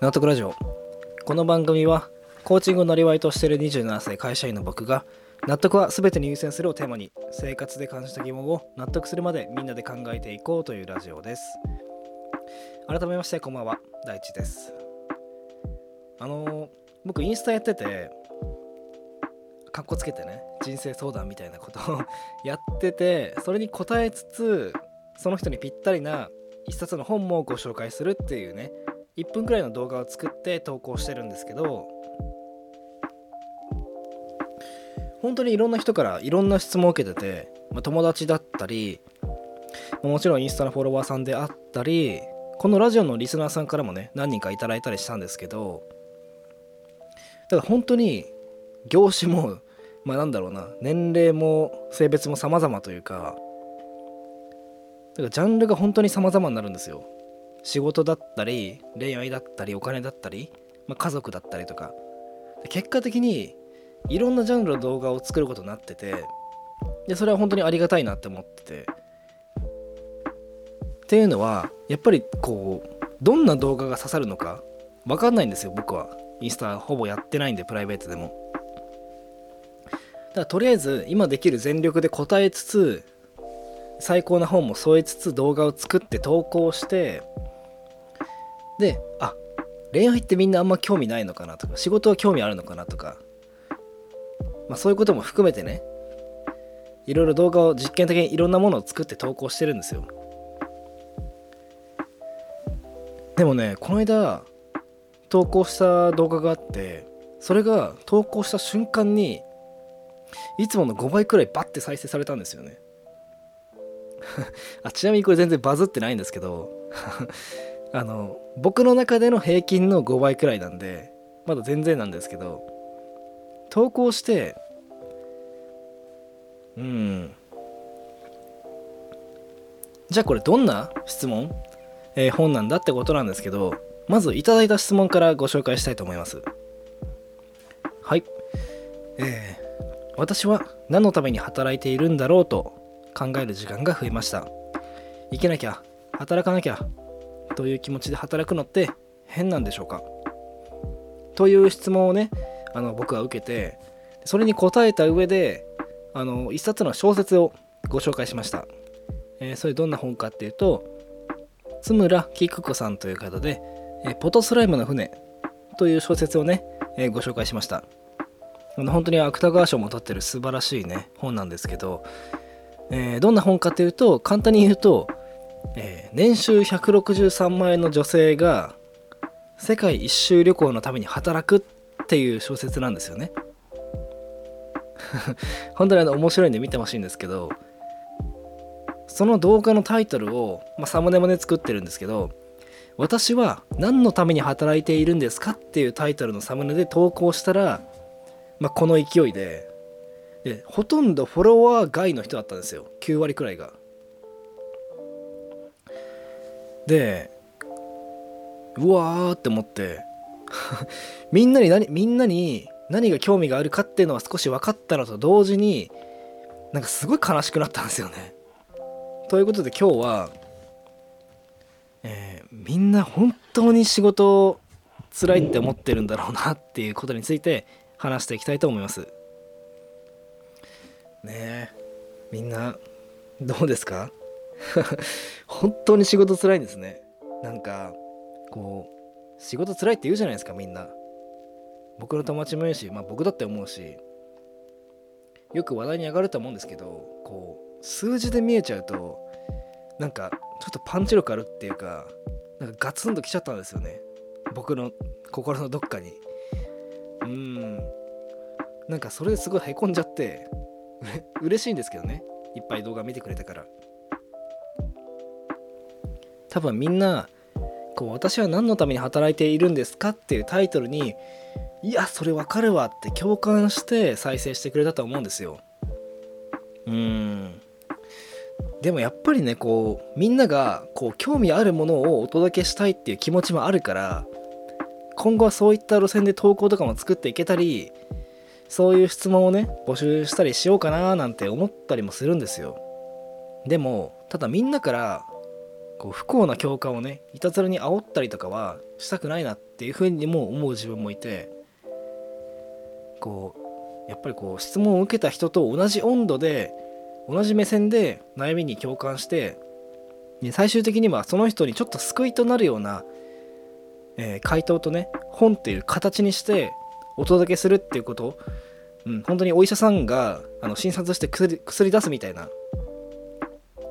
納得ラジオ。この番組はコーチングをなりわいとしている27歳会社員の僕が納得は全てに優先するをテーマに生活で感じた疑問を納得するまでみんなで考えていこうというラジオです。改めましてこんばんは。大地です。あの僕インスタやっててかっこつけてね人生相談みたいなことを やっててそれに答えつつその人にぴったりな一冊の本もご紹介するっていうね1分くらいの動画を作って投稿してるんですけど本当にいろんな人からいろんな質問を受けてて、まあ、友達だったりもちろんインスタのフォロワーさんであったりこのラジオのリスナーさんからもね何人かいただいたりしたんですけどただから本当に業種もまあなんだろうな年齢も性別も様々というかだからジャンルが本当に様々になるんですよ。仕事だったり恋愛だったりお金だったり、まあ、家族だったりとか。結果的にいろんなジャンルの動画を作ることになっててでそれは本当にありがたいなって思ってて。っていうのはやっぱりこうどんな動画が刺さるのか分かんないんですよ僕は。インスタほぼやってないんでプライベートでも。だからとりあえず今できる全力で答えつつ最高な本も添えつつ動画を作って投稿してであ恋愛ってみんなあんま興味ないのかなとか仕事は興味あるのかなとかまあそういうことも含めてねいろいろ動画を実験的にいろんなものを作って投稿してるんですよ。でもねこの間投稿した動画があってそれが投稿した瞬間にいつもの5倍くらいバッて再生されたんですよね。あちなみにこれ全然バズってないんですけどあの僕の中での平均の5倍くらいなんでまだ全然なんですけど投稿してうん。じゃあこれどんな質問、えー、本なんだってことなんですけどまずいただいた質問からご紹介したいと思います。はい。えー、私は何のために働いているんだろうと考える時間が増えました。生きなきゃ働かなきゃという気持ちで働くのって変なんでしょうか？という質問をねあの僕は受けてそれに答えた上であの一冊の小説をご紹介しました、えー、それどんな本かっていうと津村菊子さんという方で「えポトスライムの船」という小説をね、えー、ご紹介しました。あの本当に芥川賞も取ってる素晴らしいね本なんですけど、えー、どんな本かというと簡単に言うとえー、年収163万円の女性が世界一周旅行のために働くっていう小説なんですよね。本当にあの面白いんで見てほしいんですけどその動画のタイトルを、まあ、サムネもね作ってるんですけど私は何のために働いているんですかっていうタイトルのサムネで投稿したら、まあ、この勢いででほとんどフォロワー外の人だったんですよ。9割くらいが。でうわーって思って みんなに何みんなに何が興味があるかっていうのは少し分かったのと同時になんかすごい悲しくなったんですよね。ということで今日は、えー、みんな本当に仕事辛いって思ってるんだろうなっていうことについて話していきたいと思います。ねえみんなどうですか？本当に仕事辛いんですね。なんかこう仕事辛いって言うじゃないですかみんな。僕の友達も言うし、まあ、僕だって思うしよく話題に上がると思うんですけどこう数字で見えちゃうとなんかちょっとパンチ力あるっていうかなんかガツンときちゃったんですよね。僕の心のどっかに。うん。なんかそれですごいへこんじゃって嬉しいんですけどね。いっぱい動画見てくれたから。多分みんなこう私は何のために働いているんですかっていうタイトルにいやそれわかるわって共感して再生してくれたと思うんですよ。うん。でもやっぱりねこうみんながこう興味あるものをお届けしたいっていう気持ちもあるから今後はそういった路線で投稿とかも作っていけたりそういう質問をね募集したりしようかななんて思ったりもするんですよ。でもただみんなからこう不幸な共感をねいたずらに煽ったりとかはしたくないなっていうふうにも思う自分もいてこうやっぱりこう質問を受けた人と同じ温度で同じ目線で悩みに共感して最終的にはその人にちょっと救いとなるような、えー、回答とね本っていう形にしてお届けするっていうことうん、本当にお医者さんがあの診察して薬薬出すみたいな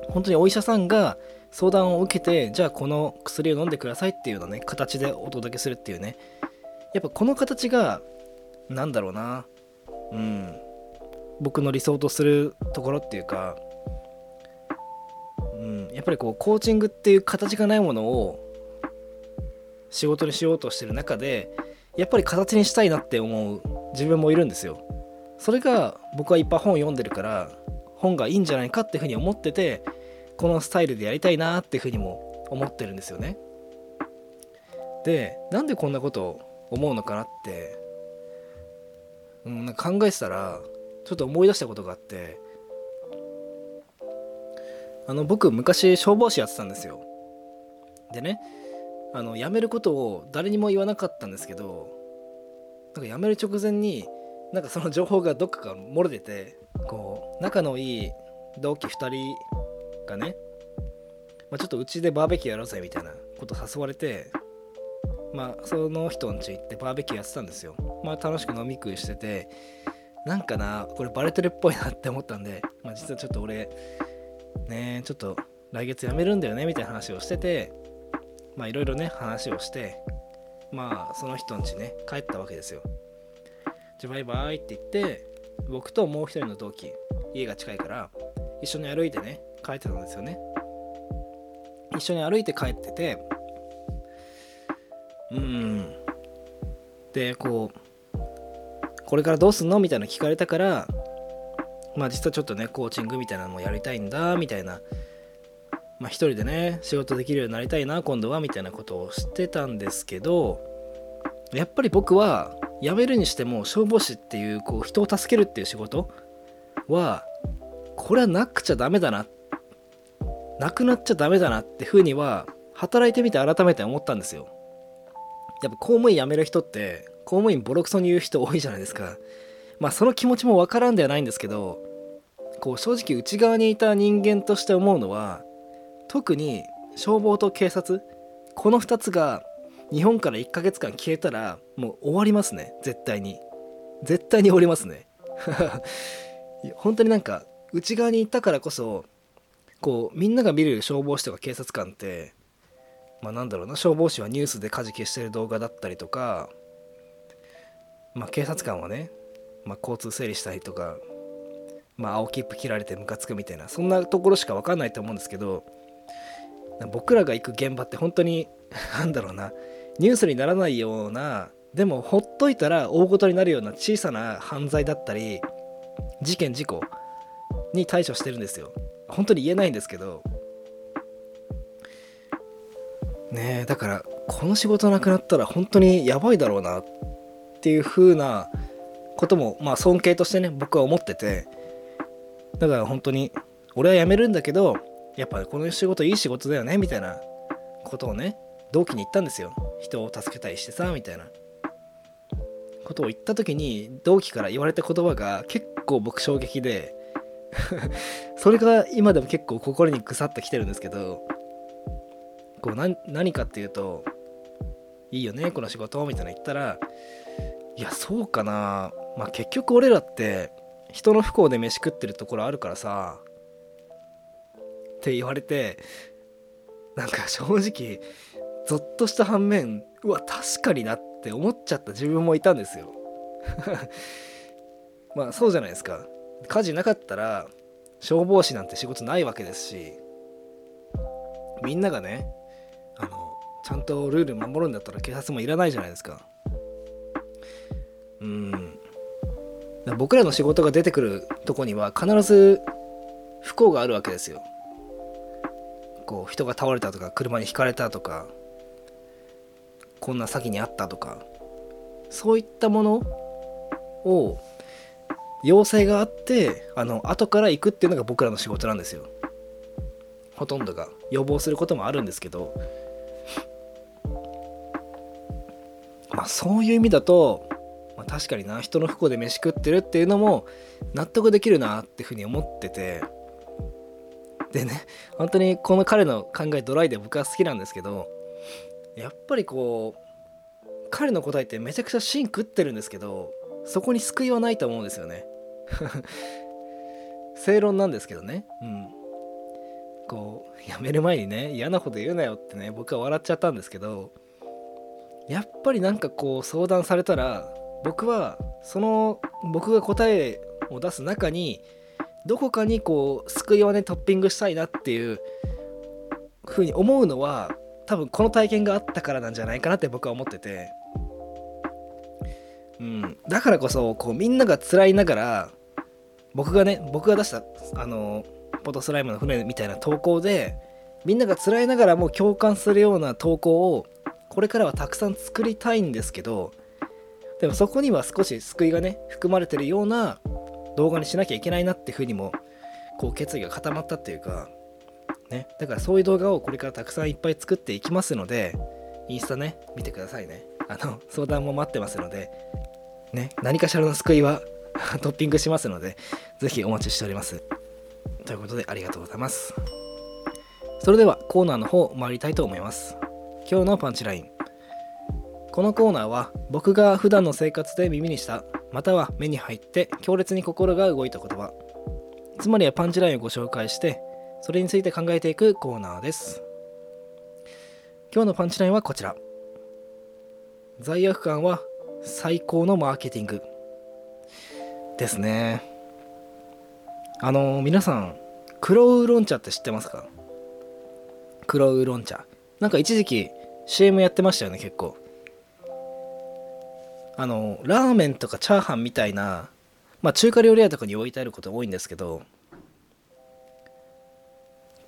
本当にお医者さんが相談を受けてじゃあこの薬を飲んでくださいっていうようなね形でお届けするっていうね。やっぱこの形が何だろうな。うん。僕の理想とするところっていうか、うん、やっぱりこうコーチングっていう形がないものを仕事にしようとしてる中でやっぱり形にしたいなって思う自分もいるんですよ。それが僕はいっぱい本読んでるから本がいいんじゃないかっていうふうに思っててこのスタイルでやりたいなっていうふうにも思ってるんですよね。でなんでこんなことを思うのかなって、うん、なん考えてたらちょっと思い出したことがあってあの僕昔消防士やってたんですよ。でねあの辞めることを誰にも言わなかったんですけどなんか辞める直前になんかその情報がどっかから漏れててこう仲のいい同期2人がね、まあ、ちょっとうちでバーベキューやろうぜみたいなこと誘われてまあその人ん家行ってバーベキューやってたんですよ。まあ楽しく飲み食いしててなんかなこれバレてるっぽいなって思ったんで、まあ、実はちょっと俺ねちょっと来月辞めるんだよねみたいな話をしててまあいろいろね話をしてまあその人ん家ね帰ったわけですよ。じゃあバイバイって言って僕ともう一人の同期家が近いから一緒に歩いてね帰ってたんですよね。一緒に歩いて帰っててうん。でこうこれからどうすんのみたいな聞かれたからまあ実はちょっとねコーチングみたいなのもやりたいんだみたいな。まあ一人でね仕事できるようになりたいな今度はみたいなことをしてたんですけどやっぱり僕は辞めるにしても消防士っていうこう人を助けるっていう仕事はこれはなくちゃダメだなっなくなっちゃダメだなってふうには働いてみて改めて思ったんですよ。やっぱ公務員辞める人って公務員ボロクソに言う人多いじゃないですか。まあその気持ちもわからんではないんですけどこう正直内側にいた人間として思うのは特に消防と警察この2つが日本から1ヶ月間消えたらもう終わりますね。絶対に。絶対に終わりますね。本当になんか内側に行ったからこそこうみんなが見る消防士とか警察官ってまあなんだろうな消防士はニュースで火事消してる動画だったりとかまあ警察官はね、まあ、交通整理したりとかまあ青切符切られてムカつくみたいなそんなところしか分かんないと思うんですけど僕らが行く現場って本当に なんだろうなニュースにならないようなでもほっといたら大ごとになるような小さな犯罪だったり事件事故に対処してるんですよ。本当に言えないんですけどねえだからこの仕事なくなったら本当にやばいだろうなっていう風なこともまあ尊敬としてね僕は思っててだから本当に俺は辞めるんだけどやっぱこの仕事いい仕事だよねみたいなことをね同期に言ったんですよ。人を助けたりしてさみたいな。ことを言った時に同期から言われた言葉が結構僕衝撃でそれが今でも結構心にぐさっときてるんですけどこう何かっていうといいよねこの仕事みたいな言ったらいやそうかな。まあ結局俺らって人の不幸で飯食ってるところあるからさって言われてなんか正直ゾッとした反面うわ確かになって思っちゃった自分もいたんですよ。まあそうじゃないですか。火事なかったら消防士なんて仕事ないわけですしみんながねあのちゃんとルール守るんだったら警察もいらないじゃないですか。うん。僕らの仕事が出てくるとこには必ず不幸があるわけですよ。こう人が倒れたとか車にひかれたとかこんな先にあったとかそういったものを要請があってあの後から行くっていうのが僕らの仕事なんですよ。ほとんどが。予防することもあるんですけど。まあそういう意味だと、まあ、確かにな人の不幸で飯食ってるっていうのも納得できるなっていうふうに思ってて。でね本当にこの彼の考えドライで僕は好きなんですけどやっぱりこう彼の答えってめちゃくちゃ芯食ってるんですけどそこに救いはないと思うんですよね。正論なんですけどね。うん。こうやめる前にね嫌なこと言うなよってね僕は笑っちゃったんですけどやっぱりなんかこう相談されたら僕はその僕が答えを出す中にどこかにこう救いをねトッピングしたいなっていうふうに思うのは多分この体験があったからなんじゃないかなって僕は思ってて、うん、だからこそこうみんなが辛いながら僕がね僕が出したあのポトスライムの船みたいな投稿でみんなが辛いながらも共感するような投稿をこれからはたくさん作りたいんですけどでもそこには少し救いがね含まれてるような動画にしなきゃいけないなっていうふうにもこう決意が固まったっていうかね。だからそういう動画をこれからたくさんいっぱい作っていきますのでインスタね見てくださいね。あの相談も待ってますのでね何かしらの救いは トッピングしますので是非お待ちしております。ということでありがとうございます。それではコーナーの方参りたいと思います。今日のパンチライン。このコーナーは僕が普段の生活で耳にしたまたは目に入って強烈に心が動いた言葉。つまりはパンチラインをご紹介してそれについて考えていくコーナーです。今日のパンチラインはこちら。罪悪感は最高のマーケティング。ですね。あの皆さん黒ウーロン茶って知ってますか？黒ウーロン茶。なんか一時期 CM やってましたよね結構。あのラーメンとかチャーハンみたいなまあ中華料理屋とかに置いてあること多いんですけど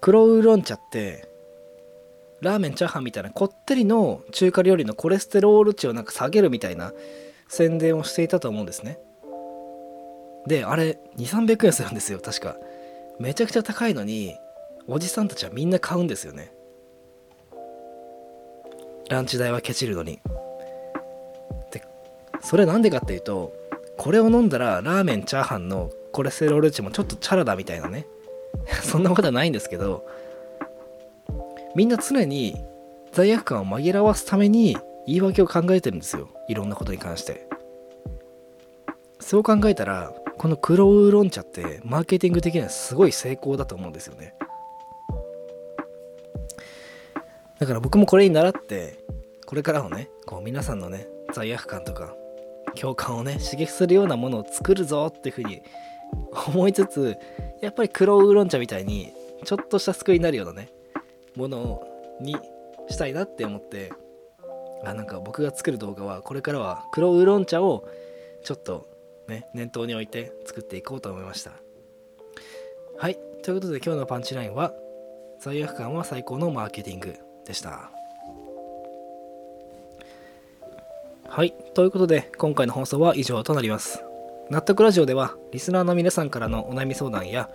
黒ウーロン茶ってラーメンチャーハンみたいなこってりの中華料理のコレステロール値をなんか下げるみたいな宣伝をしていたと思うんですね。であれ2300円するんですよ確か。めちゃくちゃ高いのにおじさんたちはみんな買うんですよね。ランチ代はケチるのに。でそれなんでかっていうとこれを飲んだらラーメンチャーハンのコレステロール値もちょっとチャラだみたいなね。そんなことはないんですけどみんな常に罪悪感を紛らわすために言い訳を考えてるんですよ。いろんなことに関して。そう考えたらこの黒ウーロン茶ってマーケティング的にはすごい成功だと思うんですよね。だから僕もこれに習ってこれからもねこう皆さんのね罪悪感とか共感をね刺激するようなものを作るぞっていうふうに思いつつやっぱり黒ウーロン茶みたいにちょっとした救いになるようなねものにしたいなって思ってあなんか僕が作る動画はこれからは黒ウーロン茶をちょっとね念頭に置いて作っていこうと思いましたはいということで今日のパンチラインは罪悪感は最高のマーケティングでしたはい。ということで、今回の放送は以上となります。納得ラジオでは、リスナーの皆さんからのお悩み相談や、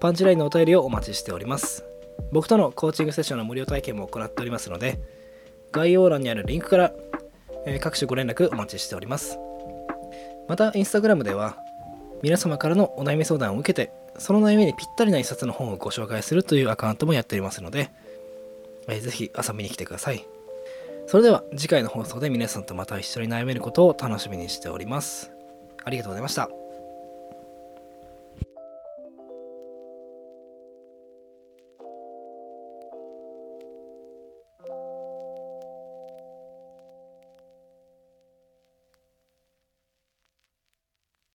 パンチラインのお便りをお待ちしております。僕とのコーチングセッションの無料体験も行っておりますので、概要欄にあるリンクから、えー、各種ご連絡お待ちしております。また、インスタグラムでは、皆様からのお悩み相談を受けて、その悩みにぴったりな一冊の本をご紹介するというアカウントもやっておりますので、えー、ぜひ遊びに来てください。それでは次回の放送で皆さんとまた一緒に悩めることを楽しみにしております。ありがとうございました。